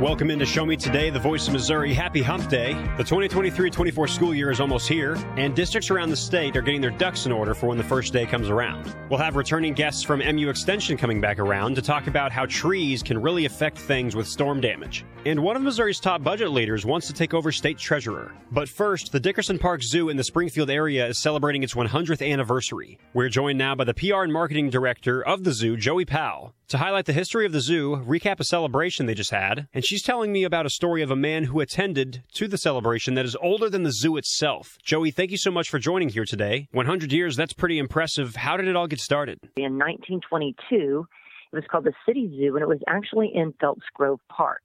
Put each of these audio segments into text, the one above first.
Welcome into Show Me Today, the voice of Missouri. Happy Hump Day. The 2023 24 school year is almost here, and districts around the state are getting their ducks in order for when the first day comes around. We'll have returning guests from MU Extension coming back around to talk about how trees can really affect things with storm damage. And one of Missouri's top budget leaders wants to take over state treasurer. But first, the Dickerson Park Zoo in the Springfield area is celebrating its 100th anniversary. We're joined now by the PR and marketing director of the zoo, Joey Powell, to highlight the history of the zoo, recap a celebration they just had, and she's telling me about a story of a man who attended to the celebration that is older than the zoo itself. Joey, thank you so much for joining here today. 100 years, that's pretty impressive. How did it all get started? In 1922, it was called the City Zoo, and it was actually in Phelps Grove Park.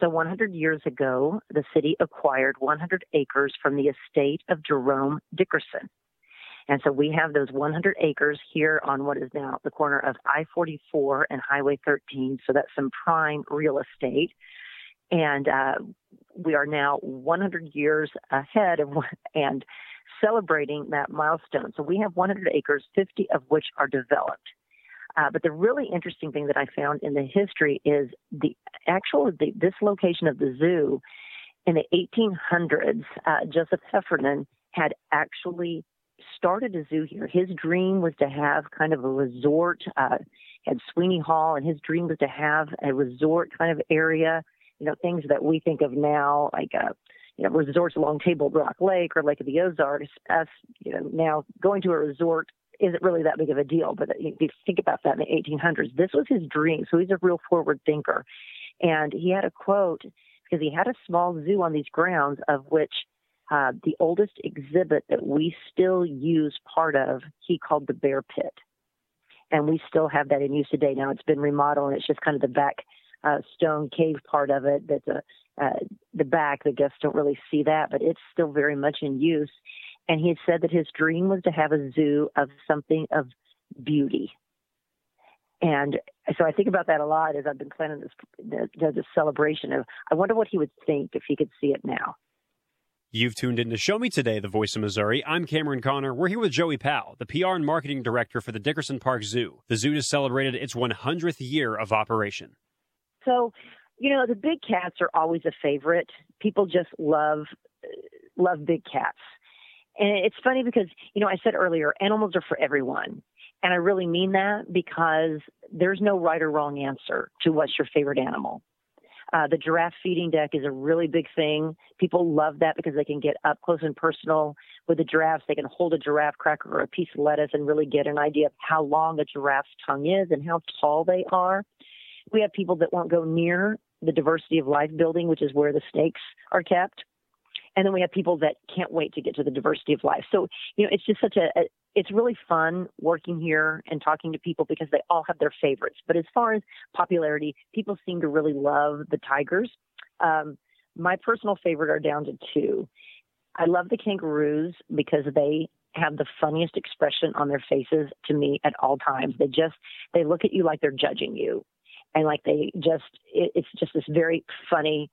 So 100 years ago, the city acquired 100 acres from the estate of Jerome Dickerson. And so we have those 100 acres here on what is now the corner of I 44 and Highway 13. So that's some prime real estate. And uh, we are now 100 years ahead of and celebrating that milestone. So we have 100 acres, 50 of which are developed. Uh, but the really interesting thing that I found in the history is the actual the, this location of the zoo in the 1800s. Uh, Joseph Heffernan had actually started a zoo here. His dream was to have kind of a resort, uh, had Sweeney Hall, and his dream was to have a resort kind of area, you know, things that we think of now, like, uh, you know, resorts along Table Rock Lake or Lake of the Ozarks. Us, you know, now going to a resort isn't really that big of a deal. But if you think about that in the 1800s, this was his dream. So he's a real forward thinker. And he had a quote because he had a small zoo on these grounds of which uh, the oldest exhibit that we still use part of, he called the Bear Pit. And we still have that in use today. Now it's been remodeled and it's just kind of the back uh, stone cave part of it that's a, uh, the back. The guests don't really see that, but it's still very much in use. And he had said that his dream was to have a zoo of something of beauty. And so I think about that a lot as I've been planning this, this celebration of, I wonder what he would think if he could see it now. You've tuned in to Show Me Today, the voice of Missouri. I'm Cameron Connor. We're here with Joey Powell, the PR and marketing director for the Dickerson Park Zoo. The zoo has celebrated its 100th year of operation. So, you know, the big cats are always a favorite. People just love uh, love big cats. And it's funny because, you know, I said earlier, animals are for everyone. And I really mean that because there's no right or wrong answer to what's your favorite animal. Uh, the giraffe feeding deck is a really big thing. People love that because they can get up close and personal with the giraffes. They can hold a giraffe cracker or a piece of lettuce and really get an idea of how long a giraffe's tongue is and how tall they are. We have people that won't go near the diversity of life building, which is where the snakes are kept. And then we have people that can't wait to get to the diversity of life. So, you know, it's just such a, a it's really fun working here and talking to people because they all have their favorites. But as far as popularity, people seem to really love the tigers. Um, my personal favorite are down to two. I love the kangaroos because they have the funniest expression on their faces to me at all times. They just they look at you like they're judging you, and like they just it, it's just this very funny,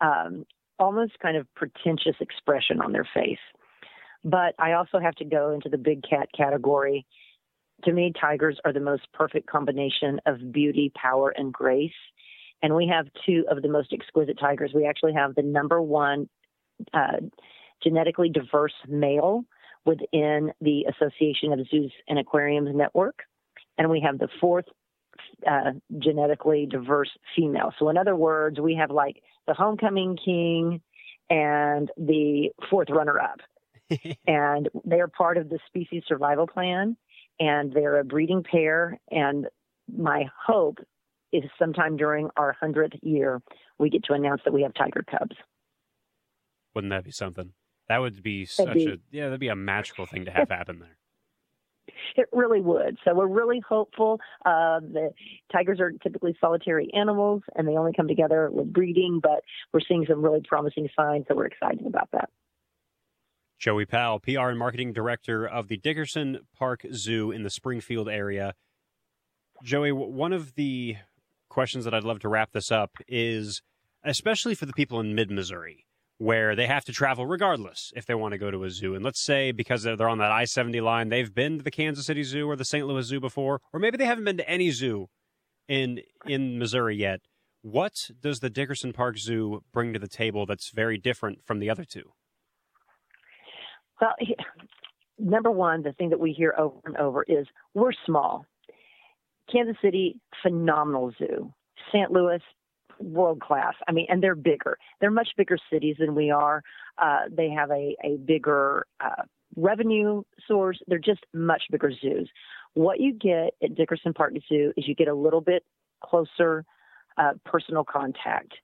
um, almost kind of pretentious expression on their face. But I also have to go into the big cat category. To me, tigers are the most perfect combination of beauty, power, and grace. And we have two of the most exquisite tigers. We actually have the number one uh, genetically diverse male within the Association of Zoos and Aquariums Network. And we have the fourth uh, genetically diverse female. So, in other words, we have like the homecoming king and the fourth runner up. and they are part of the species survival plan, and they're a breeding pair. And my hope is sometime during our 100th year, we get to announce that we have tiger cubs. Wouldn't that be something? That would be such be, a yeah, that'd be a magical thing to have happen there. It really would. So we're really hopeful. Uh, the tigers are typically solitary animals, and they only come together with breeding. But we're seeing some really promising signs, so we're excited about that. Joey Powell, PR and marketing director of the Dickerson Park Zoo in the Springfield area. Joey, one of the questions that I'd love to wrap this up is especially for the people in mid Missouri, where they have to travel regardless if they want to go to a zoo. And let's say because they're on that I 70 line, they've been to the Kansas City Zoo or the St. Louis Zoo before, or maybe they haven't been to any zoo in, in Missouri yet. What does the Dickerson Park Zoo bring to the table that's very different from the other two? Well, number one, the thing that we hear over and over is we're small. Kansas City, phenomenal zoo. St. Louis, world class. I mean, and they're bigger. They're much bigger cities than we are. Uh, they have a, a bigger uh, revenue source. They're just much bigger zoos. What you get at Dickerson Park Zoo is you get a little bit closer uh, personal contact.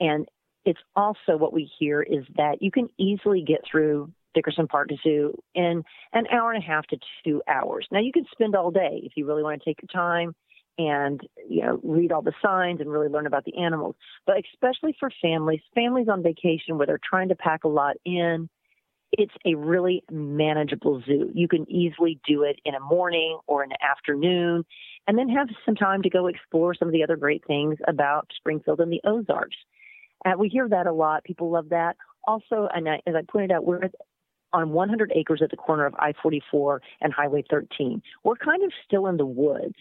And it's also what we hear is that you can easily get through Dickerson Park Zoo in an hour and a half to two hours. Now, you can spend all day if you really want to take your time and you know read all the signs and really learn about the animals. But especially for families families on vacation where they're trying to pack a lot in it's a really manageable zoo. You can easily do it in a morning or an afternoon and then have some time to go explore some of the other great things about springfield and the ozarks. Uh, we hear that a lot. People love that. Also and I, as i pointed out we're on 100 acres at the corner of I-44 and Highway 13. We're kind of still in the woods.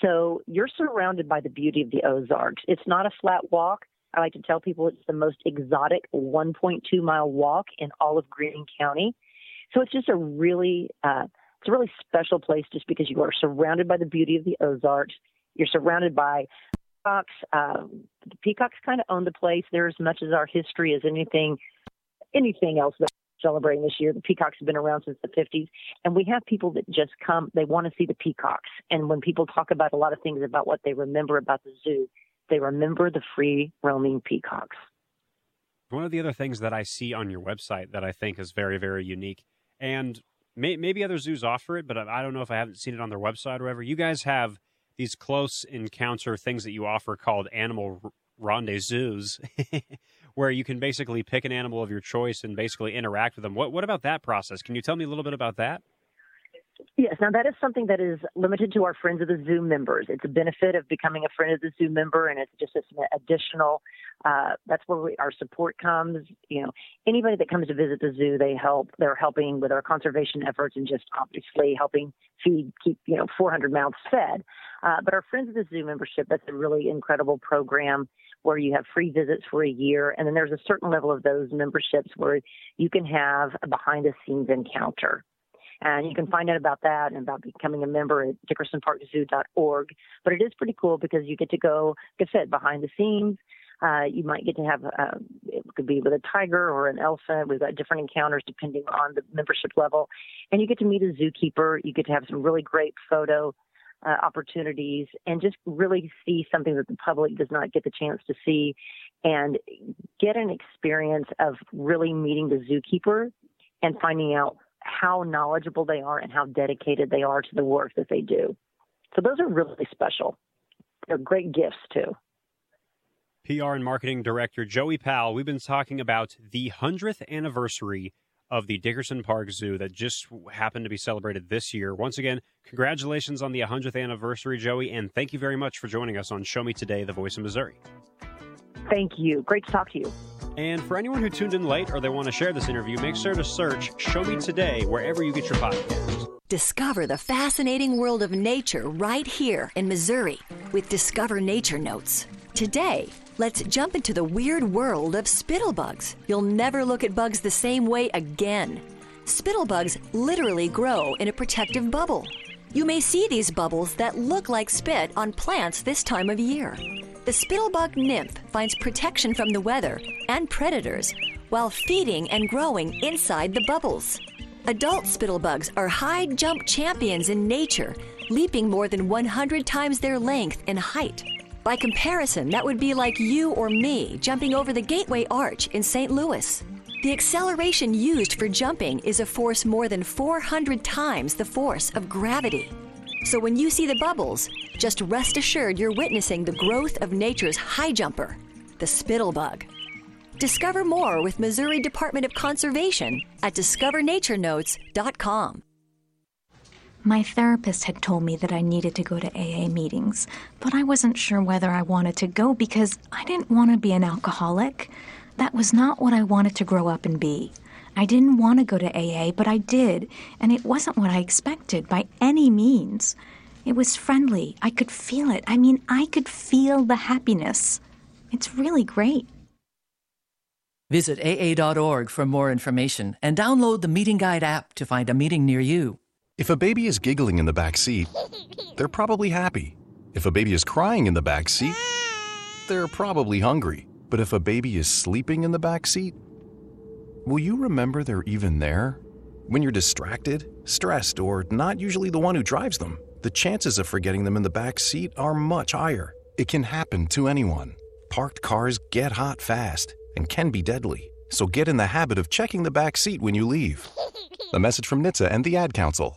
So you're surrounded by the beauty of the Ozarks. It's not a flat walk. I like to tell people it's the most exotic 1.2 mile walk in all of Greene County. So it's just a really, uh, it's a really special place just because you are surrounded by the beauty of the Ozarks. You're surrounded by peacocks. Um, the peacocks kind of own the place. They're as much as our history as anything, anything else that celebrating this year. The peacocks have been around since the 50s, and we have people that just come. They want to see the peacocks, and when people talk about a lot of things about what they remember about the zoo, they remember the free roaming peacocks. One of the other things that I see on your website that I think is very, very unique, and may, maybe other zoos offer it, but I don't know if I haven't seen it on their website or whatever. You guys have these close encounter things that you offer called animal rendezvous where you can basically pick an animal of your choice and basically interact with them. What what about that process? Can you tell me a little bit about that? Yes, now that is something that is limited to our Friends of the Zoo members. It's a benefit of becoming a Friend of the Zoo member, and it's just an additional. Uh, that's where we, our support comes. You know, anybody that comes to visit the zoo, they help. They're helping with our conservation efforts and just obviously helping feed, keep you know 400 mouths fed. Uh, but our Friends of the Zoo membership, that's a really incredible program where you have free visits for a year. And then there's a certain level of those memberships where you can have a behind the scenes encounter. And you can find out about that and about becoming a member at dickersonparkzoo.org. But it is pretty cool because you get to go, like I said, behind the scenes. Uh, you might get to have, uh, it could be with a tiger or an elephant. We've got different encounters depending on the membership level. And you get to meet a zookeeper. You get to have some really great photo uh, opportunities and just really see something that the public does not get the chance to see and get an experience of really meeting the zookeeper and finding out how knowledgeable they are and how dedicated they are to the work that they do. So those are really special. They're great gifts too. PR and marketing director Joey Powell, we've been talking about the 100th anniversary of the Dickerson Park Zoo that just happened to be celebrated this year. Once again, congratulations on the 100th anniversary, Joey, and thank you very much for joining us on Show Me Today, the voice of Missouri. Thank you. Great to talk to you. And for anyone who tuned in late or they want to share this interview, make sure to search Show Me Today wherever you get your podcasts. Discover the fascinating world of nature right here in Missouri with Discover Nature Notes. Today, let's jump into the weird world of spittlebugs. You'll never look at bugs the same way again. Spittlebugs literally grow in a protective bubble. You may see these bubbles that look like spit on plants this time of year. The spittlebug nymph finds protection from the weather and predators while feeding and growing inside the bubbles. Adult spittlebugs are high jump champions in nature, leaping more than 100 times their length in height. By comparison, that would be like you or me jumping over the Gateway Arch in St. Louis. The acceleration used for jumping is a force more than 400 times the force of gravity. So when you see the bubbles, just rest assured you're witnessing the growth of nature's high jumper, the spittlebug. Discover more with Missouri Department of Conservation at discovernaturenotes.com. My therapist had told me that I needed to go to AA meetings, but I wasn't sure whether I wanted to go because I didn't want to be an alcoholic. That was not what I wanted to grow up and be. I didn't want to go to AA, but I did, and it wasn't what I expected by any means. It was friendly. I could feel it. I mean, I could feel the happiness. It's really great. Visit AA.org for more information and download the Meeting Guide app to find a meeting near you. If a baby is giggling in the back seat, they're probably happy. If a baby is crying in the back seat, they're probably hungry. But if a baby is sleeping in the back seat, will you remember they're even there? When you're distracted, stressed, or not usually the one who drives them, the chances of forgetting them in the back seat are much higher. It can happen to anyone. Parked cars get hot fast and can be deadly. So get in the habit of checking the back seat when you leave. A message from NHTSA and the Ad Council.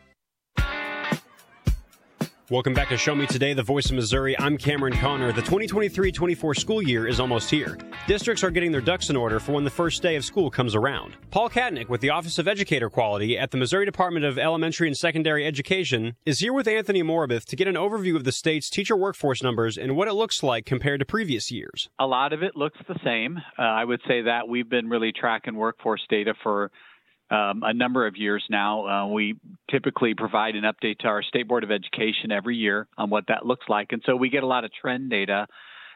Welcome back to Show Me Today, the voice of Missouri. I'm Cameron Connor. The 2023 24 school year is almost here. Districts are getting their ducks in order for when the first day of school comes around. Paul Katnick with the Office of Educator Quality at the Missouri Department of Elementary and Secondary Education is here with Anthony Morabith to get an overview of the state's teacher workforce numbers and what it looks like compared to previous years. A lot of it looks the same. Uh, I would say that we've been really tracking workforce data for um, a number of years now. Uh, we typically provide an update to our State Board of Education every year on what that looks like. And so we get a lot of trend data,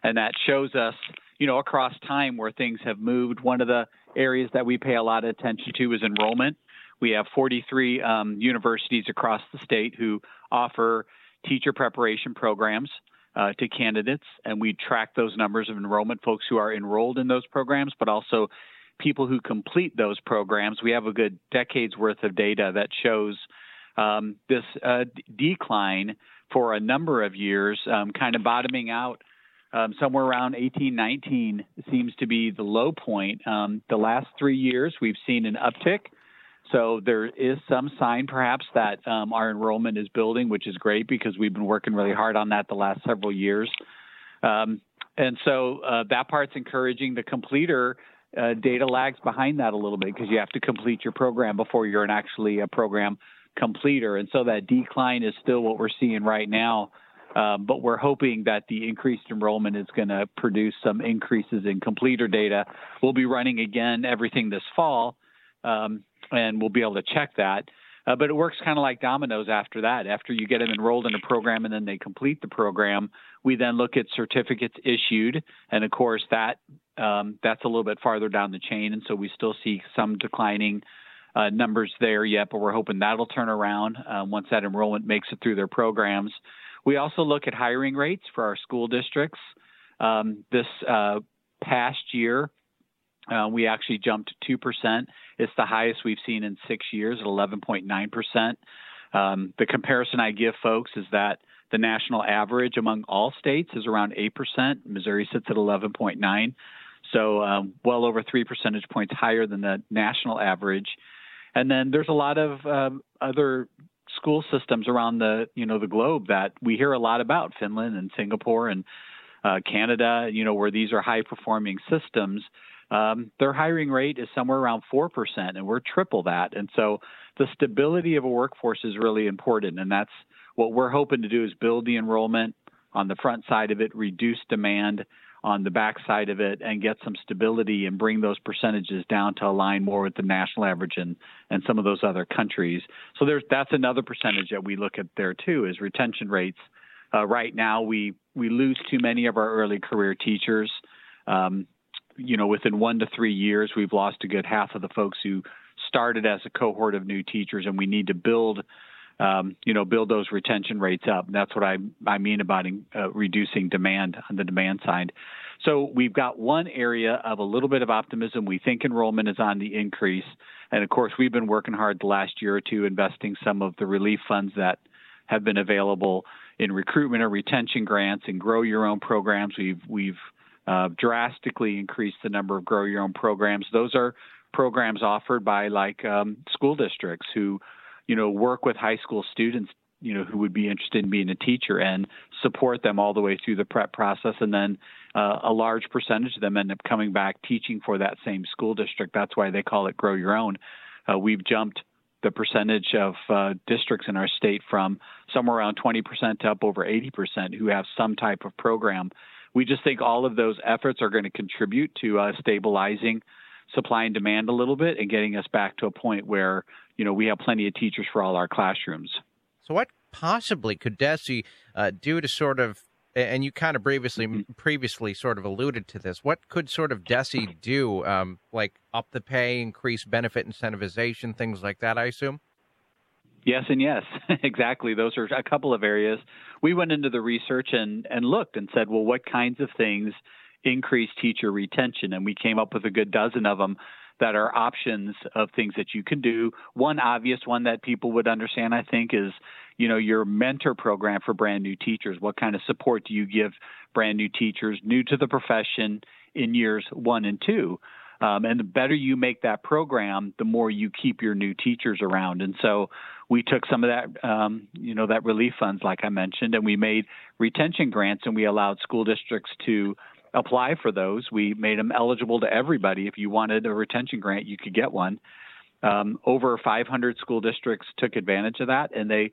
and that shows us, you know, across time where things have moved. One of the areas that we pay a lot of attention to is enrollment. We have 43 um, universities across the state who offer teacher preparation programs. Uh, to candidates, and we track those numbers of enrollment, folks who are enrolled in those programs, but also people who complete those programs. We have a good decade's worth of data that shows um, this uh, decline for a number of years, um, kind of bottoming out. Um, somewhere around 18, 19 seems to be the low point. Um, the last three years, we've seen an uptick. So there is some sign, perhaps, that um, our enrollment is building, which is great because we've been working really hard on that the last several years. Um, and so uh, that part's encouraging. The completer uh, data lags behind that a little bit because you have to complete your program before you're an actually a program completer. And so that decline is still what we're seeing right now. Um, but we're hoping that the increased enrollment is going to produce some increases in completer data. We'll be running again everything this fall, um, and we'll be able to check that. Uh, but it works kind of like dominoes after that. After you get them enrolled in a program and then they complete the program, we then look at certificates issued, and of course that um, that's a little bit farther down the chain, and so we still see some declining uh, numbers there yet, but we're hoping that'll turn around uh, once that enrollment makes it through their programs. We also look at hiring rates for our school districts. Um, this uh, past year, uh, we actually jumped 2%. It's the highest we've seen in six years at 11.9%. Um, the comparison I give folks is that the national average among all states is around 8%. Missouri sits at 11.9. So um, well over three percentage points higher than the national average. And then there's a lot of um, other school systems around the you know the globe that we hear a lot about Finland and Singapore and uh, Canada. You know where these are high performing systems. Um, their hiring rate is somewhere around 4%, and we're triple that. And so the stability of a workforce is really important. And that's what we're hoping to do is build the enrollment on the front side of it, reduce demand, on the backside of it and get some stability and bring those percentages down to align more with the national average and, and some of those other countries. So there's that's another percentage that we look at there too is retention rates. Uh, right now we we lose too many of our early career teachers. Um, you know, within one to three years, we've lost a good half of the folks who started as a cohort of new teachers, and we need to build um, you know, build those retention rates up. And that's what I, I mean about uh, reducing demand on the demand side. So we've got one area of a little bit of optimism. We think enrollment is on the increase. And of course, we've been working hard the last year or two investing some of the relief funds that have been available in recruitment or retention grants and grow your own programs. We've, we've uh, drastically increased the number of grow your own programs. Those are programs offered by like um, school districts who you know, work with high school students, you know, who would be interested in being a teacher and support them all the way through the prep process. And then uh, a large percentage of them end up coming back teaching for that same school district. That's why they call it Grow Your Own. Uh, we've jumped the percentage of uh, districts in our state from somewhere around 20% to up over 80% who have some type of program. We just think all of those efforts are going to contribute to uh, stabilizing supply and demand a little bit and getting us back to a point where you know we have plenty of teachers for all our classrooms. So what possibly could DESE uh, do to sort of and you kind of previously mm-hmm. previously sort of alluded to this. What could sort of DESE do, um, like up the pay, increase benefit incentivization, things like that? I assume. Yes, and yes, exactly. Those are a couple of areas. We went into the research and and looked and said, well, what kinds of things increase teacher retention. And we came up with a good dozen of them that are options of things that you can do. One obvious one that people would understand, I think, is you know your mentor program for brand new teachers. What kind of support do you give brand new teachers new to the profession in years one and two? Um, and the better you make that program, the more you keep your new teachers around. And so we took some of that, um, you know, that relief funds, like I mentioned, and we made retention grants, and we allowed school districts to apply for those. We made them eligible to everybody. If you wanted a retention grant, you could get one. Um, over 500 school districts took advantage of that, and they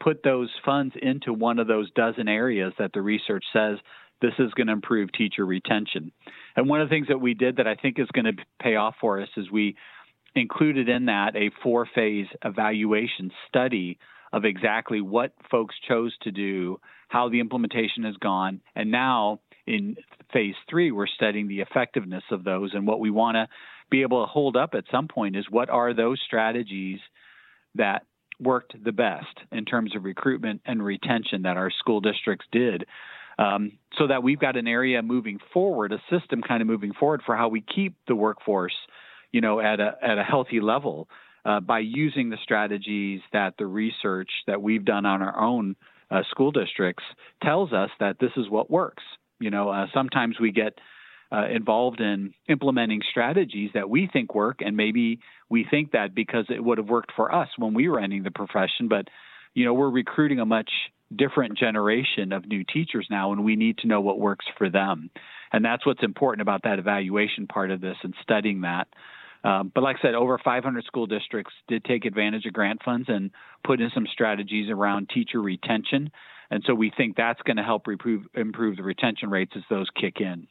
put those funds into one of those dozen areas that the research says this is going to improve teacher retention. And one of the things that we did that I think is going to pay off for us is we included in that a four phase evaluation study of exactly what folks chose to do, how the implementation has gone, and now in phase three, we're studying the effectiveness of those. And what we want to be able to hold up at some point is what are those strategies that worked the best in terms of recruitment and retention that our school districts did. Um, so that we've got an area moving forward, a system kind of moving forward for how we keep the workforce, you know, at a at a healthy level uh, by using the strategies that the research that we've done on our own uh, school districts tells us that this is what works. You know, uh, sometimes we get uh, involved in implementing strategies that we think work, and maybe we think that because it would have worked for us when we were ending the profession, but you know, we're recruiting a much different generation of new teachers now, and we need to know what works for them. And that's what's important about that evaluation part of this and studying that. Um, but like I said, over 500 school districts did take advantage of grant funds and put in some strategies around teacher retention. And so we think that's going to help improve, improve the retention rates as those kick in.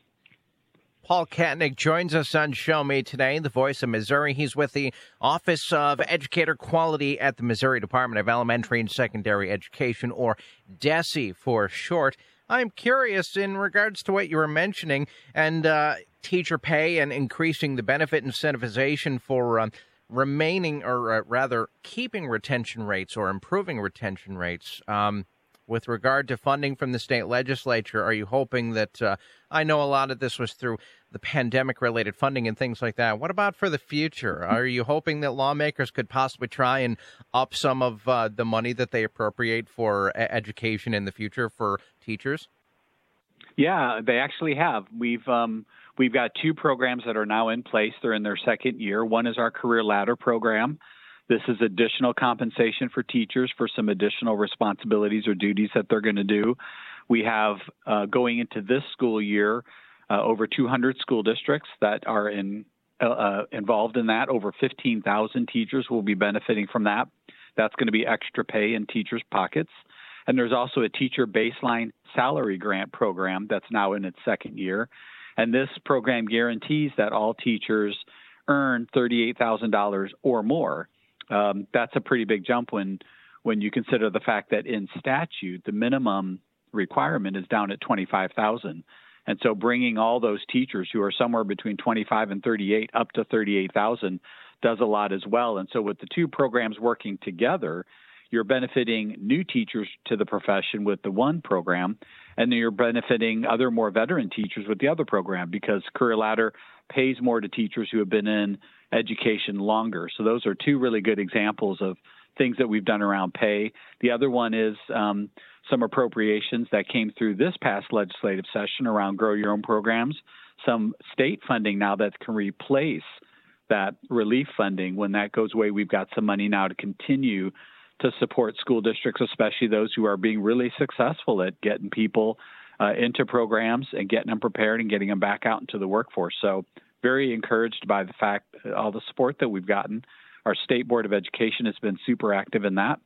Paul Katnick joins us on Show Me today, the voice of Missouri. He's with the Office of Educator Quality at the Missouri Department of Elementary and Secondary Education, or DESE for short. I'm curious in regards to what you were mentioning and uh, teacher pay and increasing the benefit incentivization for um, remaining, or uh, rather, keeping retention rates or improving retention rates. Um, with regard to funding from the state legislature, are you hoping that? Uh, I know a lot of this was through the pandemic related funding and things like that. What about for the future? Are you hoping that lawmakers could possibly try and up some of uh, the money that they appropriate for education in the future for teachers? Yeah, they actually have. We've um, we've got two programs that are now in place. They're in their second year. One is our Career Ladder program this is additional compensation for teachers for some additional responsibilities or duties that they're going to do. We have uh, going into this school year uh, over 200 school districts that are in uh, uh involved in that. Over 15,000 teachers will be benefiting from that. That's going to be extra pay in teachers' pockets. And there's also a teacher baseline salary grant program that's now in its second year. And this program guarantees that all teachers earn $38,000 or more um, that's a pretty big jump when when you consider the fact that in statute the minimum requirement is down at 25,000. And so bringing all those teachers who are somewhere between 25 and 38 up to 38,000 does a lot as well. And so with the two programs working together, you're benefiting new teachers to the profession with the one program, and then you're benefiting other more veteran teachers with the other program because Career Ladder pays more to teachers who have been in education longer. So those are two really good examples of things that we've done around pay. The other one is um, some appropriations that came through this past legislative session around grow your own programs, some state funding now that can replace that relief funding. When that goes away, we've got some money now to continue to support school districts, especially those who are being really successful at getting people uh, into programs and getting them prepared and getting them back out into the workforce. So, very encouraged by the fact all the support that we've gotten. Our state board of education has been super active in that.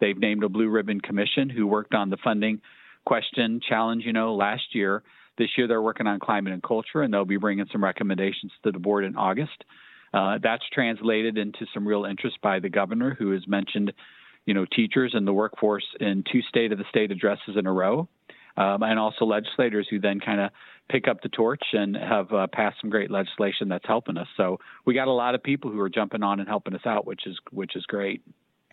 They've named a blue ribbon commission who worked on the funding question challenge, you know, last year. This year they're working on climate and culture, and they'll be bringing some recommendations to the board in August. Uh, that's translated into some real interest by the governor, who has mentioned, you know, teachers and the workforce in two state of the state addresses in a row, um, and also legislators who then kind of pick up the torch and have uh, passed some great legislation that's helping us. So we got a lot of people who are jumping on and helping us out, which is which is great.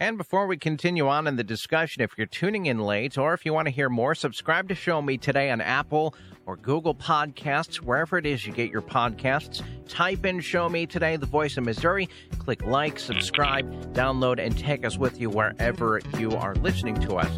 And before we continue on in the discussion, if you're tuning in late or if you want to hear more, subscribe to Show Me Today on Apple or Google Podcasts, wherever it is you get your podcasts. Type in Show Me Today, the voice of Missouri. Click like, subscribe, download, and take us with you wherever you are listening to us.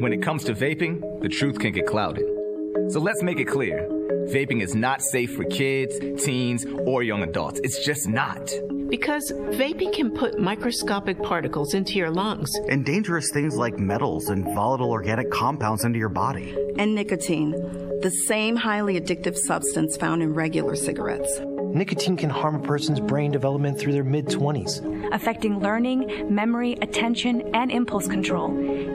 When it comes to vaping, the truth can get clouded. So let's make it clear. Vaping is not safe for kids, teens, or young adults. It's just not. Because vaping can put microscopic particles into your lungs. And dangerous things like metals and volatile organic compounds into your body. And nicotine, the same highly addictive substance found in regular cigarettes. Nicotine can harm a person's brain development through their mid 20s, affecting learning, memory, attention, and impulse control,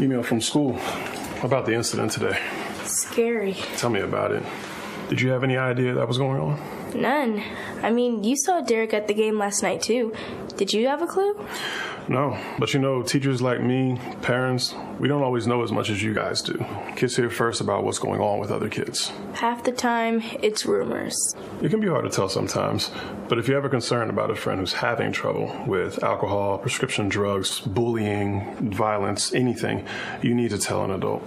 Email from school about the incident today. Scary. Tell me about it. Did you have any idea that was going on? None. I mean, you saw Derek at the game last night, too. Did you have a clue? No, but you know, teachers like me, parents, we don't always know as much as you guys do. Kids hear first about what's going on with other kids. Half the time, it's rumors. It can be hard to tell sometimes, but if you're ever concerned about a friend who's having trouble with alcohol, prescription drugs, bullying, violence, anything, you need to tell an adult.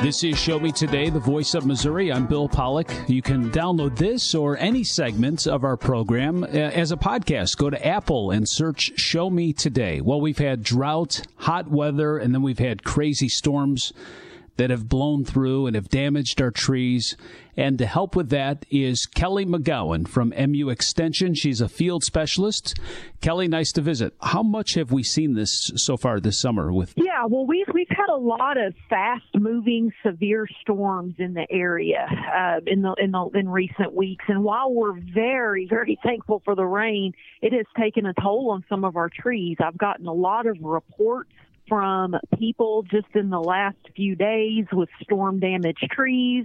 This is Show Me Today, the voice of Missouri. I'm Bill Pollock. You can download this or any segments of our program uh, as a podcast. Go to Apple and search Show Me Today. Well, we've had drought, hot weather, and then we've had crazy storms that have blown through and have damaged our trees. And to help with that is Kelly McGowan from MU Extension. She's a field specialist. Kelly, nice to visit. How much have we seen this so far this summer with Yeah, well we've we've had a lot of fast moving severe storms in the area uh, in the in the in recent weeks and while we're very very thankful for the rain, it has taken a toll on some of our trees. I've gotten a lot of reports from people just in the last few days with storm damaged trees.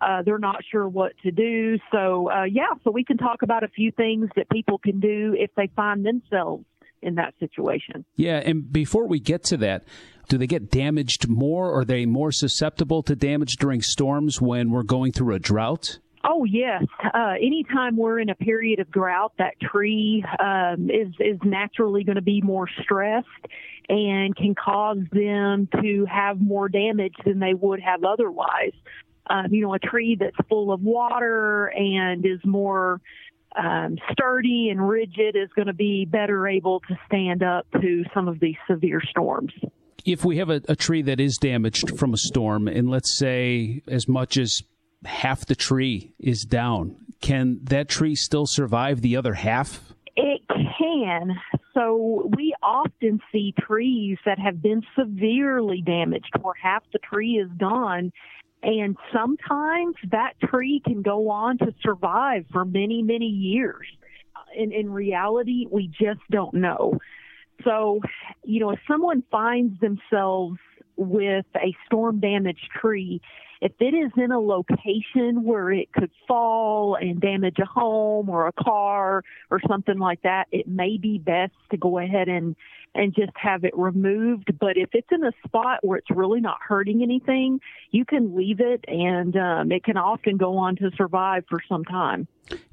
Uh, they're not sure what to do. So, uh, yeah, so we can talk about a few things that people can do if they find themselves in that situation. Yeah, and before we get to that, do they get damaged more? Or are they more susceptible to damage during storms when we're going through a drought? Oh yes. Uh, anytime we're in a period of drought, that tree um, is is naturally going to be more stressed and can cause them to have more damage than they would have otherwise. Um, you know, a tree that's full of water and is more um, sturdy and rigid is going to be better able to stand up to some of these severe storms. If we have a, a tree that is damaged from a storm, and let's say as much as half the tree is down, can that tree still survive the other half? It can. So we often see trees that have been severely damaged where half the tree is gone. And sometimes that tree can go on to survive for many, many years. In, in reality, we just don't know. So, you know, if someone finds themselves with a storm damaged tree, if it is in a location where it could fall and damage a home or a car or something like that, it may be best to go ahead and and just have it removed. But if it's in a spot where it's really not hurting anything, you can leave it, and um, it can often go on to survive for some time.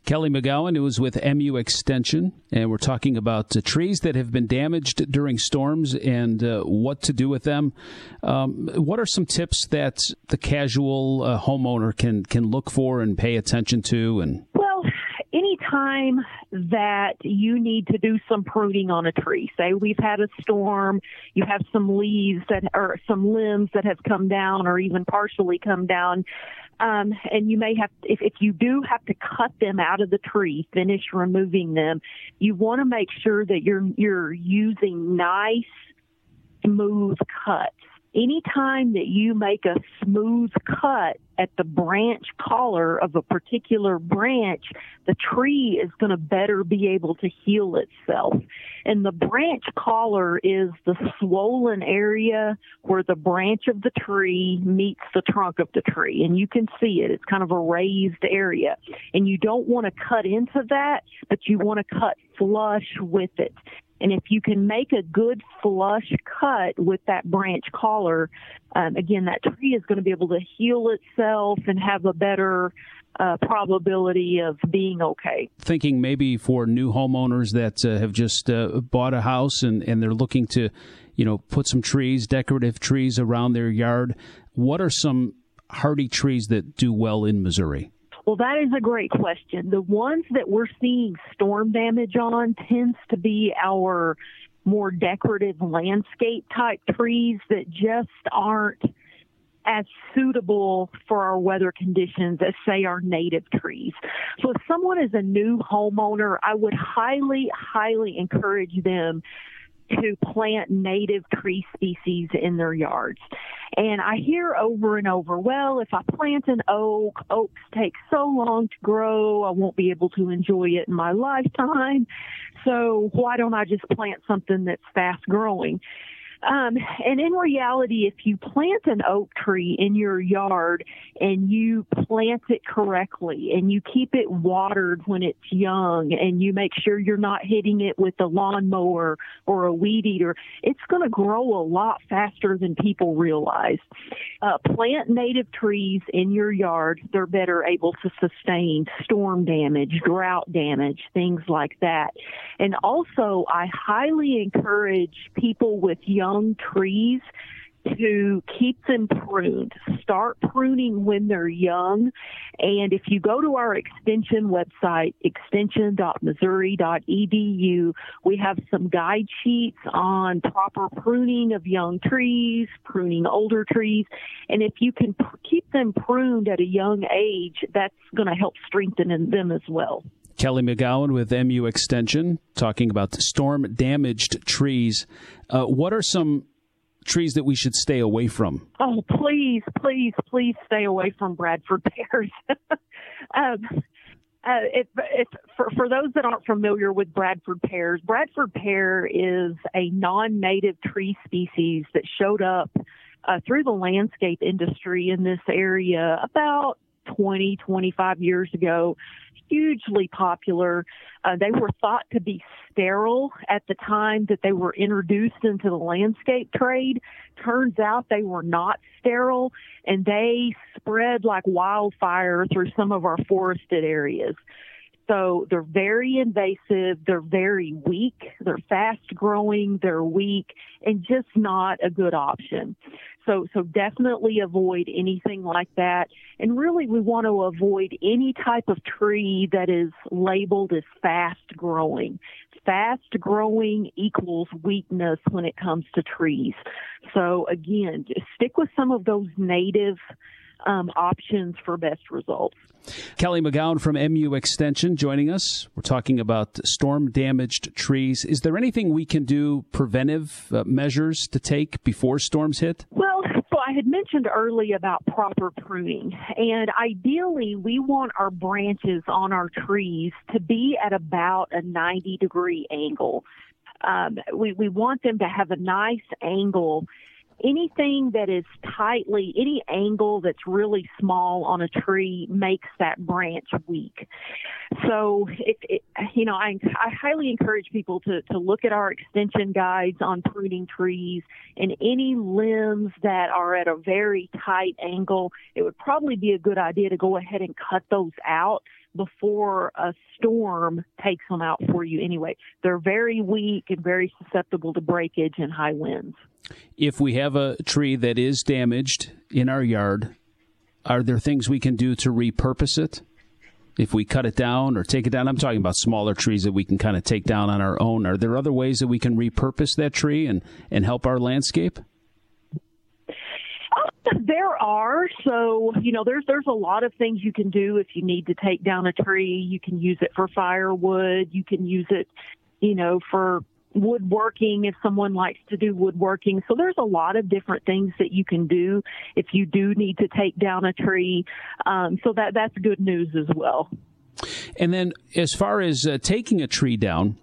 Kelly McGowan, who is with MU Extension, and we're talking about uh, trees that have been damaged during storms and uh, what to do with them. Um, what are some tips that the casual uh, homeowner can can look for and pay attention to? And well, anytime that you need to do some pruning on a tree, say we've had a storm, you have some leaves that or some limbs that have come down or even partially come down. Um, and you may have, if, if you do have to cut them out of the tree, finish removing them, you want to make sure that you're, you're using nice, smooth cuts anytime that you make a smooth cut at the branch collar of a particular branch, the tree is going to better be able to heal itself. And the branch collar is the swollen area where the branch of the tree meets the trunk of the tree. And you can see it. It's kind of a raised area. And you don't want to cut into that, but you want to cut flush with it. And if you can make a good flush cut with that branch collar, um, again, that tree is going to be able to heal itself and have a better uh, probability of being okay. Thinking maybe for new homeowners that uh, have just uh, bought a house and, and they're looking to, you know, put some trees, decorative trees around their yard. What are some hardy trees that do well in Missouri? Well, that is a great question. The ones that we're seeing storm damage on tends to be our more decorative landscape type trees that just aren't as suitable for our weather conditions as say our native trees. So if someone is a new homeowner, I would highly, highly encourage them to plant native tree species in their yards. And I hear over and over, well, if I plant an oak, oaks take so long to grow, I won't be able to enjoy it in my lifetime. So why don't I just plant something that's fast growing? Um, and in reality, if you plant an oak tree in your yard and you plant it correctly and you keep it watered when it's young and you make sure you're not hitting it with a lawnmower or a weed eater, it's going to grow a lot faster than people realize. Uh, plant native trees in your yard. They're better able to sustain storm damage, drought damage, things like that. And also, I highly encourage people with young young trees to keep them pruned. Start pruning when they're young. And if you go to our extension website, extension.missouri.edu, we have some guide sheets on proper pruning of young trees, pruning older trees. And if you can keep them pruned at a young age, that's going to help strengthen them as well. Kelly McGowan with MU Extension talking about storm damaged trees. Uh, what are some trees that we should stay away from? Oh, please, please, please stay away from Bradford pears. um, uh, for, for those that aren't familiar with Bradford pears, Bradford pear is a non native tree species that showed up uh, through the landscape industry in this area about 20, 25 years ago hugely popular. Uh, they were thought to be sterile at the time that they were introduced into the landscape trade. Turns out they were not sterile and they spread like wildfire through some of our forested areas. So they're very invasive. They're very weak. They're fast growing. They're weak and just not a good option. So, so definitely avoid anything like that. And really, we want to avoid any type of tree that is labeled as fast growing. Fast growing equals weakness when it comes to trees. So again, stick with some of those native um, options for best results. Kelly McGowan from MU Extension joining us. We're talking about storm damaged trees. Is there anything we can do, preventive uh, measures to take before storms hit? Well, so I had mentioned early about proper pruning, and ideally, we want our branches on our trees to be at about a 90 degree angle. Um, we, we want them to have a nice angle anything that is tightly, any angle that's really small on a tree makes that branch weak. So, it, it, you know, I, I highly encourage people to, to look at our extension guides on pruning trees and any limbs that are at a very tight angle. It would probably be a good idea to go ahead and cut those out before a storm takes them out for you anyway. They're very weak and very susceptible to breakage and high winds. If we have a tree that is damaged in our yard, are there things we can do to repurpose it? If we cut it down or take it down, I'm talking about smaller trees that we can kind of take down on our own. Are there other ways that we can repurpose that tree and, and help our landscape? There are. So, you know, there's there's a lot of things you can do if you need to take down a tree. You can use it for firewood. You can use it, you know, for woodworking if someone likes to do woodworking. So there's a lot of different things that you can do if you do need to take down a tree. Um, so that that's good news as well. And then, as far as uh, taking a tree down,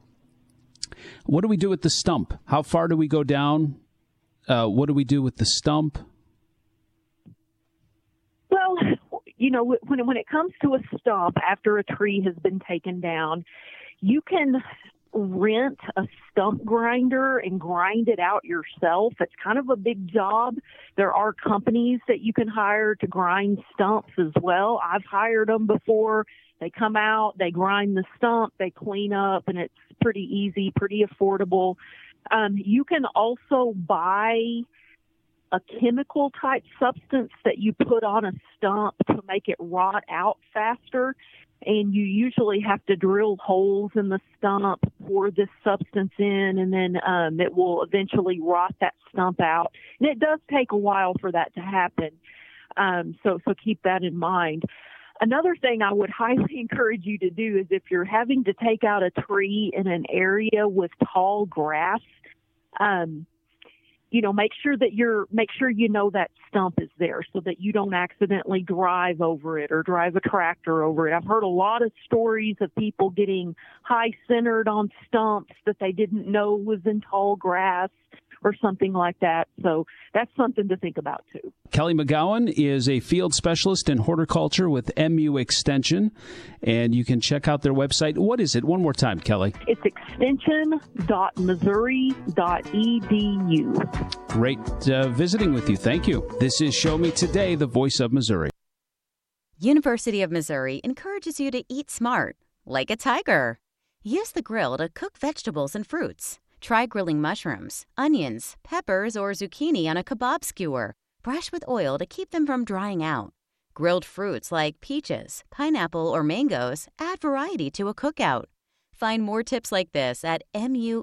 what do we do with the stump? How far do we go down? Uh, what do we do with the stump? Well, you know, when when it comes to a stump after a tree has been taken down, you can rent a stump grinder and grind it out yourself. It's kind of a big job. There are companies that you can hire to grind stumps as well. I've hired them before. They come out, they grind the stump, they clean up, and it's pretty easy, pretty affordable. Um, you can also buy a chemical type substance that you put on a stump to make it rot out faster and you usually have to drill holes in the stump, pour this substance in, and then um, it will eventually rot that stump out. And it does take a while for that to happen. Um, so, so keep that in mind. Another thing I would highly encourage you to do is if you're having to take out a tree in an area with tall grass, Um, you know, make sure that you're, make sure you know that stump is there so that you don't accidentally drive over it or drive a tractor over it. I've heard a lot of stories of people getting high centered on stumps that they didn't know was in tall grass or something like that. So that's something to think about too. Kelly McGowan is a field specialist in horticulture with MU Extension, and you can check out their website. What is it? One more time, Kelly. It's extension.missouri.edu. Great uh, visiting with you. Thank you. This is Show Me Today, the voice of Missouri. University of Missouri encourages you to eat smart, like a tiger. Use the grill to cook vegetables and fruits. Try grilling mushrooms, onions, peppers, or zucchini on a kebab skewer. Brush with oil to keep them from drying out. Grilled fruits like peaches, pineapple, or mangoes add variety to a cookout. Find more tips like this at muext.us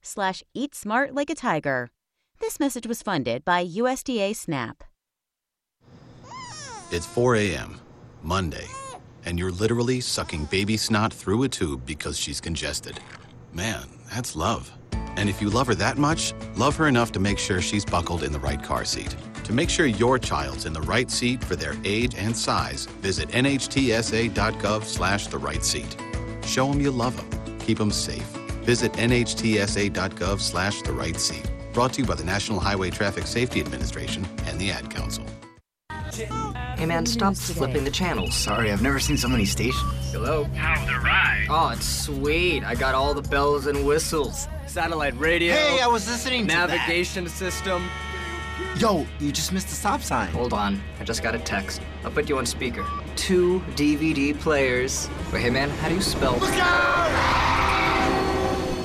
slash eat smart like a tiger. This message was funded by USDA SNAP. It's 4 a.m., Monday, and you're literally sucking baby snot through a tube because she's congested. Man, that's love. And if you love her that much, love her enough to make sure she's buckled in the right car seat. To make sure your child's in the right seat for their age and size, visit nhtsa.gov slash the right seat. Show them you love them. Keep them safe. Visit nhtsa.gov slash the right seat. Brought to you by the National Highway Traffic Safety Administration and the Ad Council. Hey man, stop flipping the channels. Sorry, I've never seen so many stations. Hello? How's the ride? Oh, it's sweet. I got all the bells and whistles. Satellite radio. Hey, I was listening to Navigation that. system. Yo, you just missed the stop sign. Hold on. I just got a text. I'll put you on speaker. Two DVD players. Wait, hey man, how do you spell? Look out!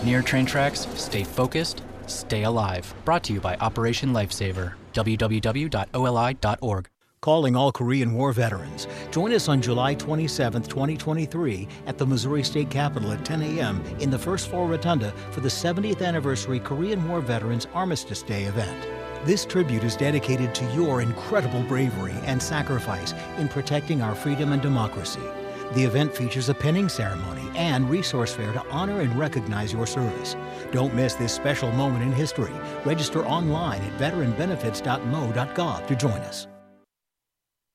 Near train tracks, stay focused, stay alive. Brought to you by Operation Lifesaver. www.oli.org calling all Korean War veterans. Join us on July 27, 2023, at the Missouri State Capitol at 10 a.m. in the first floor rotunda for the 70th anniversary Korean War Veterans Armistice Day event. This tribute is dedicated to your incredible bravery and sacrifice in protecting our freedom and democracy. The event features a pinning ceremony and resource fair to honor and recognize your service. Don't miss this special moment in history. Register online at veteranbenefits.mo.gov to join us.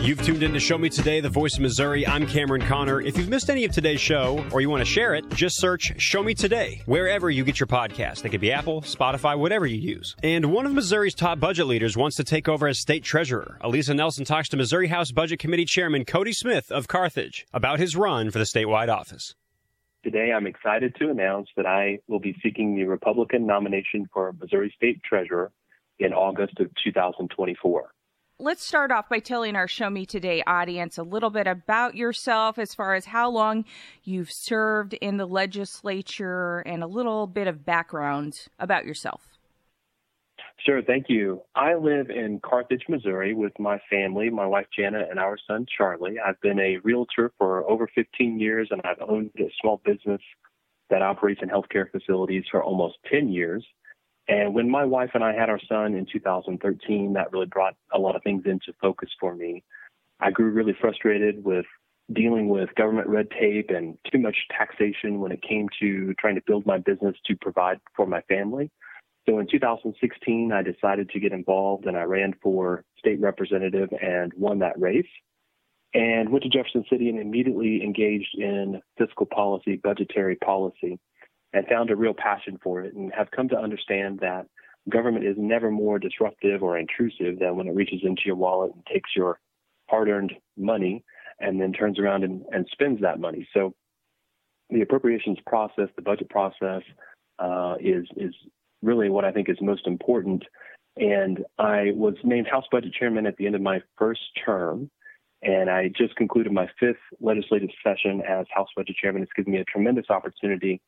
You've tuned in to Show Me Today, the voice of Missouri. I'm Cameron Connor. If you've missed any of today's show or you want to share it, just search Show Me Today wherever you get your podcast. That could be Apple, Spotify, whatever you use. And one of Missouri's top budget leaders wants to take over as state treasurer. Alisa Nelson talks to Missouri House Budget Committee Chairman Cody Smith of Carthage about his run for the statewide office. Today, I'm excited to announce that I will be seeking the Republican nomination for Missouri State Treasurer in August of 2024 let's start off by telling our Show Me Today audience a little bit about yourself as far as how long you've served in the legislature and a little bit of background about yourself. Sure, thank you. I live in Carthage, Missouri with my family, my wife Jana and our son Charlie. I've been a realtor for over 15 years and I've owned a small business that operates in healthcare facilities for almost 10 years. And when my wife and I had our son in 2013, that really brought a lot of things into focus for me. I grew really frustrated with dealing with government red tape and too much taxation when it came to trying to build my business to provide for my family. So in 2016, I decided to get involved and I ran for state representative and won that race. and went to Jefferson City and immediately engaged in fiscal policy, budgetary policy, and found a real passion for it and have come to understand that government is never more disruptive or intrusive than when it reaches into your wallet and takes your hard earned money and then turns around and, and spends that money. So the appropriations process, the budget process, uh, is is really what I think is most important. And I was named House Budget Chairman at the end of my first term, and I just concluded my fifth legislative session as House Budget Chairman. It's given me a tremendous opportunity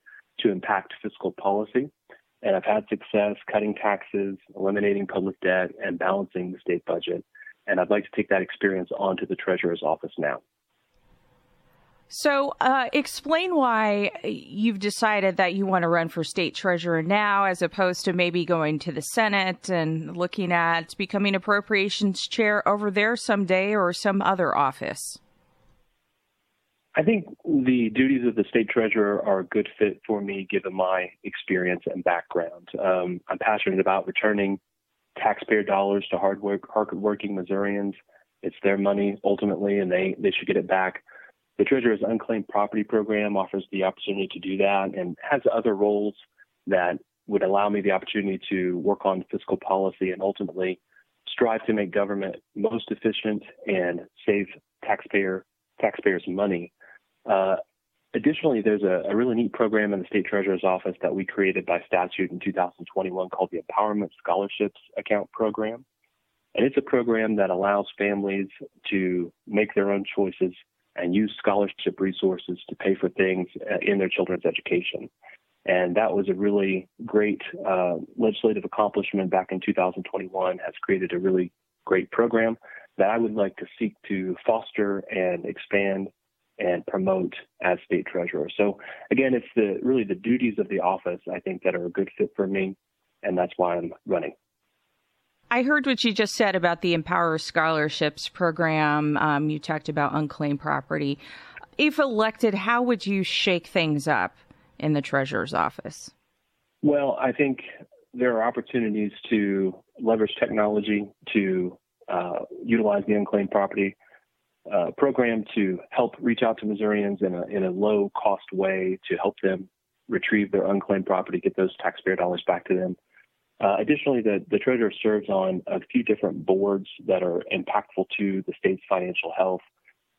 to impact fiscal policy. And I've had success cutting taxes, eliminating public debt, and balancing the state budget. And I'd like to take that experience onto the Treasurer's office now. So, uh, explain why you've decided that you want to run for state treasurer now, as opposed to maybe going to the Senate and looking at becoming appropriations chair over there someday or some other office. I think the duties of the state treasurer are a good fit for me given my experience and background. Um, I'm passionate about returning taxpayer dollars to hard work, hardworking Missourians. It's their money ultimately, and they, they should get it back. The Treasurer's Unclaimed Property Program offers the opportunity to do that and has other roles that would allow me the opportunity to work on fiscal policy and ultimately strive to make government most efficient and save taxpayer taxpayers money uh, additionally, there's a, a, really neat program in the state treasurer's office that we created by statute in 2021 called the Empowerment Scholarships Account Program. And it's a program that allows families to make their own choices and use scholarship resources to pay for things uh, in their children's education. And that was a really great uh, legislative accomplishment back in 2021, has created a really great program that I would like to seek to foster and expand and promote as state treasurer. So again, it's the really the duties of the office I think that are a good fit for me, and that's why I'm running. I heard what you just said about the Empower Scholarships program. Um, you talked about unclaimed property. If elected, how would you shake things up in the treasurer's office? Well, I think there are opportunities to leverage technology to uh, utilize the unclaimed property uh, program to help reach out to Missourians in a, in a low cost way to help them retrieve their unclaimed property, get those taxpayer dollars back to them. Uh, additionally, the, the treasurer serves on a few different boards that are impactful to the state's financial health.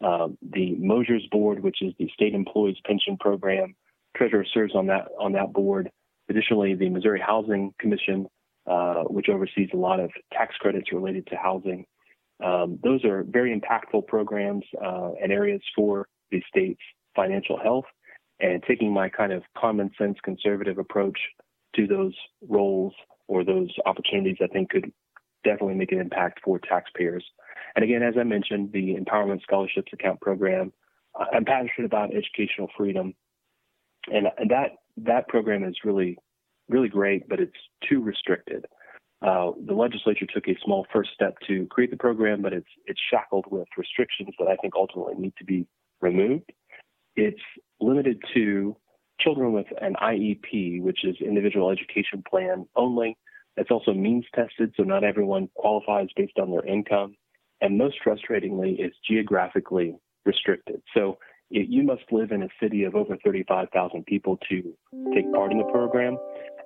Um, the MOSERS Board, which is the state employees pension program, treasurer serves on that on that board. Additionally, the Missouri Housing Commission, uh, which oversees a lot of tax credits related to housing, um, those are very impactful programs uh, and areas for the state's financial health. And taking my kind of common sense conservative approach to those roles or those opportunities, I think could definitely make an impact for taxpayers. And again, as I mentioned, the Empowerment Scholarships Account Program, I'm passionate about educational freedom. And that, that program is really, really great, but it's too restricted. Uh, the legislature took a small first step to create the program, but it's it's shackled with restrictions that I think ultimately need to be removed. It's limited to children with an IEP, which is individual education plan only. It's also means tested, so not everyone qualifies based on their income. And most frustratingly, it's geographically restricted. So it, you must live in a city of over 35,000 people to take part in the program.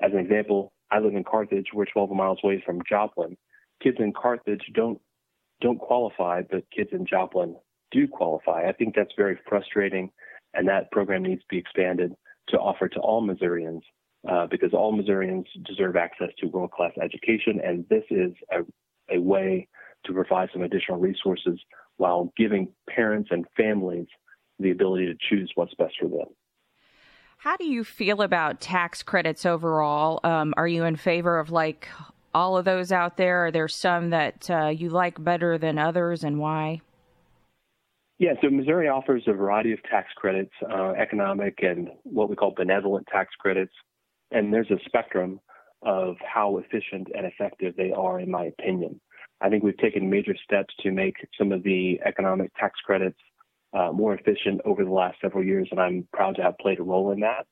As an example, I live in Carthage. We're 12 miles away from Joplin. Kids in Carthage don't don't qualify, but kids in Joplin do qualify. I think that's very frustrating, and that program needs to be expanded to offer to all Missourians uh, because all Missourians deserve access to world class education, and this is a, a way to provide some additional resources while giving parents and families the ability to choose what's best for them. How do you feel about tax credits overall? Um, are you in favor of like all of those out there? Are there some that uh, you like better than others, and why? Yeah, so Missouri offers a variety of tax credits, uh, economic and what we call benevolent tax credits, and there's a spectrum of how efficient and effective they are, in my opinion. I think we've taken major steps to make some of the economic tax credits uh, more efficient over the last several years, and I'm proud to have played a role in that.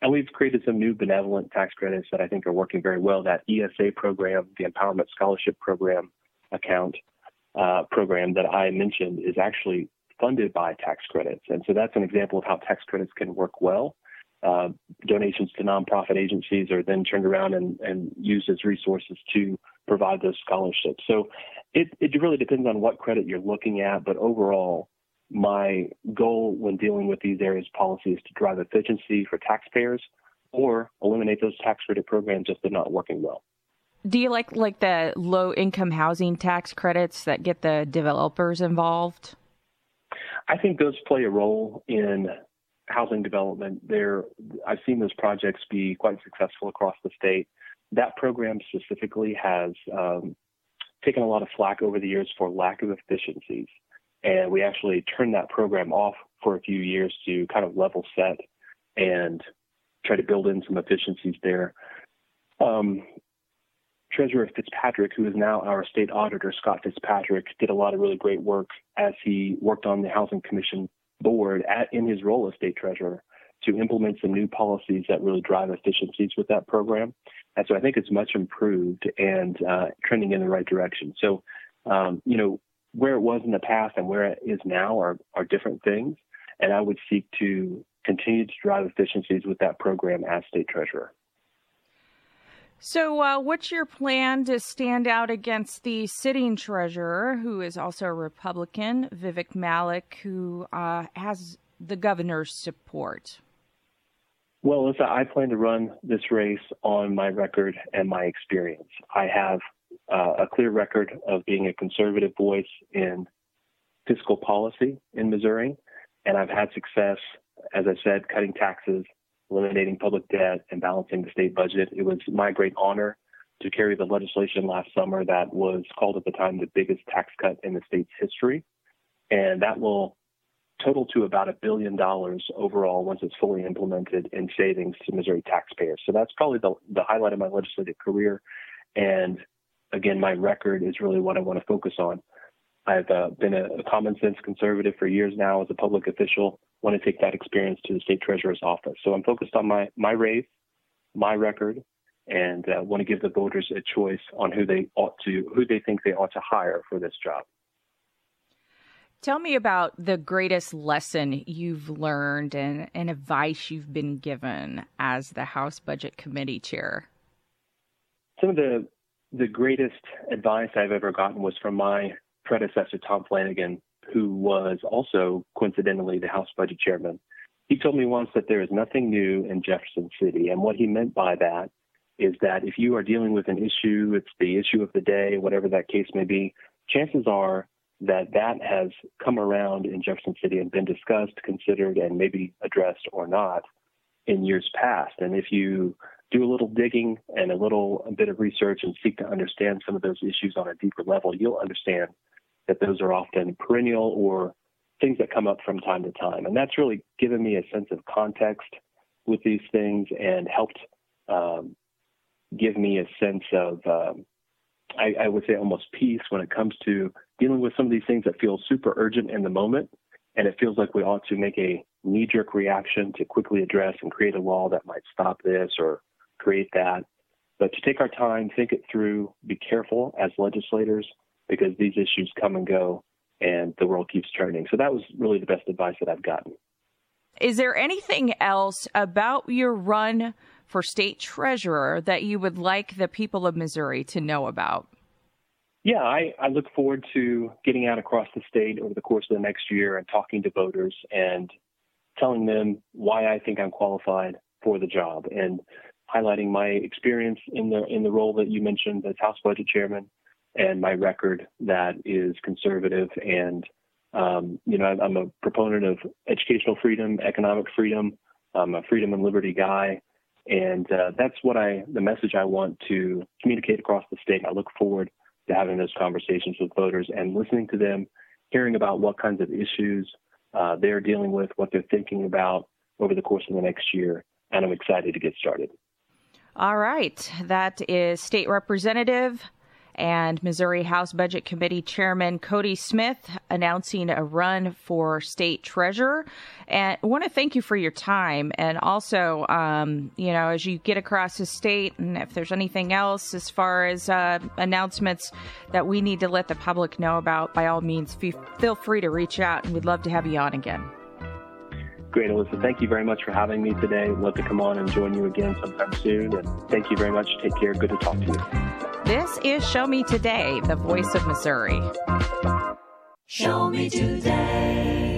And we've created some new benevolent tax credits that I think are working very well. That ESA program, the Empowerment Scholarship Program account uh, program that I mentioned, is actually funded by tax credits. And so that's an example of how tax credits can work well. Uh, donations to nonprofit agencies are then turned around and, and used as resources to provide those scholarships. So it, it really depends on what credit you're looking at, but overall, my goal when dealing with these areas policy is to drive efficiency for taxpayers or eliminate those tax credit programs if they're not working well. Do you like like the low income housing tax credits that get the developers involved? I think those play a role in housing development. There, I've seen those projects be quite successful across the state. That program specifically has um, taken a lot of flack over the years for lack of efficiencies, and we actually turned that program off for a few years to kind of level set and try to build in some efficiencies there. Um, Treasurer Fitzpatrick, who is now our state auditor, Scott Fitzpatrick, did a lot of really great work as he worked on the Housing Commission board at, in his role as state treasurer to implement some new policies that really drive efficiencies with that program. And so I think it's much improved and uh, trending in the right direction. So, um, you know, where it was in the past and where it is now are, are different things. And I would seek to continue to drive efficiencies with that program as state treasurer. So, uh, what's your plan to stand out against the sitting treasurer, who is also a Republican, Vivek Malek, who uh, has the governor's support? Well, Lisa, I plan to run this race on my record and my experience. I have uh, a clear record of being a conservative voice in fiscal policy in Missouri, and I've had success, as I said, cutting taxes, eliminating public debt, and balancing the state budget. It was my great honor to carry the legislation last summer that was called at the time the biggest tax cut in the state's history. And that will total to about a billion dollars overall once it's fully implemented in savings to Missouri taxpayers. So that's probably the, the highlight of my legislative career. And again, my record is really what I want to focus on. I've uh, been a, a, common sense conservative for years now as a public official. Want to take that experience to the state treasurer's office. So I'm focused on my my race, my record, and uh, want to give the voters a choice on who they ought to, who they think they ought to hire for this job. Tell me about the greatest lesson you've learned and, and advice you've been given as the House Budget Committee chair. Some of the the greatest advice I've ever gotten was from my predecessor, Tom Flanigan, who was also coincidentally the House Budget Chairman. He told me once that there is nothing new in Jefferson City. And what he meant by that is that if you are dealing with an issue, it's the issue of the day, whatever that case may be, chances are that that has come around in Jefferson City and been discussed, considered, and maybe addressed or not in years past. And if you do a little digging and a little a bit of research and seek to understand some of those issues on a deeper level, you'll understand that those are often perennial or things that come up from time to time. And that's really given me a sense of context with these things and helped um, give me a sense of, um, I, I, would say, almost peace when it comes to dealing with some of these things that feel super urgent in the moment. And it feels like we ought to make a knee jerk reaction to quickly address and create a law that might stop this or create that. But to take our time, think it through, be careful as legislators, because these issues come and go and the world keeps turning. So that was really the best advice that I've gotten. Is there anything else about your run for state treasurer that you would like the people of Missouri to know about? Yeah, I, I look forward to getting out across the state over the course of the next year and talking to voters and telling them why I think I'm qualified for the job and highlighting my experience in the in the role that you mentioned as House Budget Chairman and my record that is conservative and um, you know I'm a proponent of educational freedom, economic freedom. I'm a freedom and liberty guy, and uh, that's what I the message I want to communicate across the state. I look forward to having those conversations with voters and listening to them, hearing about what kinds of issues uh, they're dealing with, what they're thinking about over the course of the next year, and I'm excited to get started. All right, that is State Representative and Missouri House Budget Committee Chairman Cody Smith announcing a run for state treasurer. And I want to thank you for your time. And also, um, you know, as you get across the state, and if there's anything else as far as uh, announcements that we need to let the public know about, by all means, feel free to reach out, and we'd love to have you on again. Great, Alisa. Thank you very much for having me today. Love to come on and join you again sometime soon. And thank you very much. Take care. Good to talk to you. This is Show Me Today, the voice of Missouri. Show me today.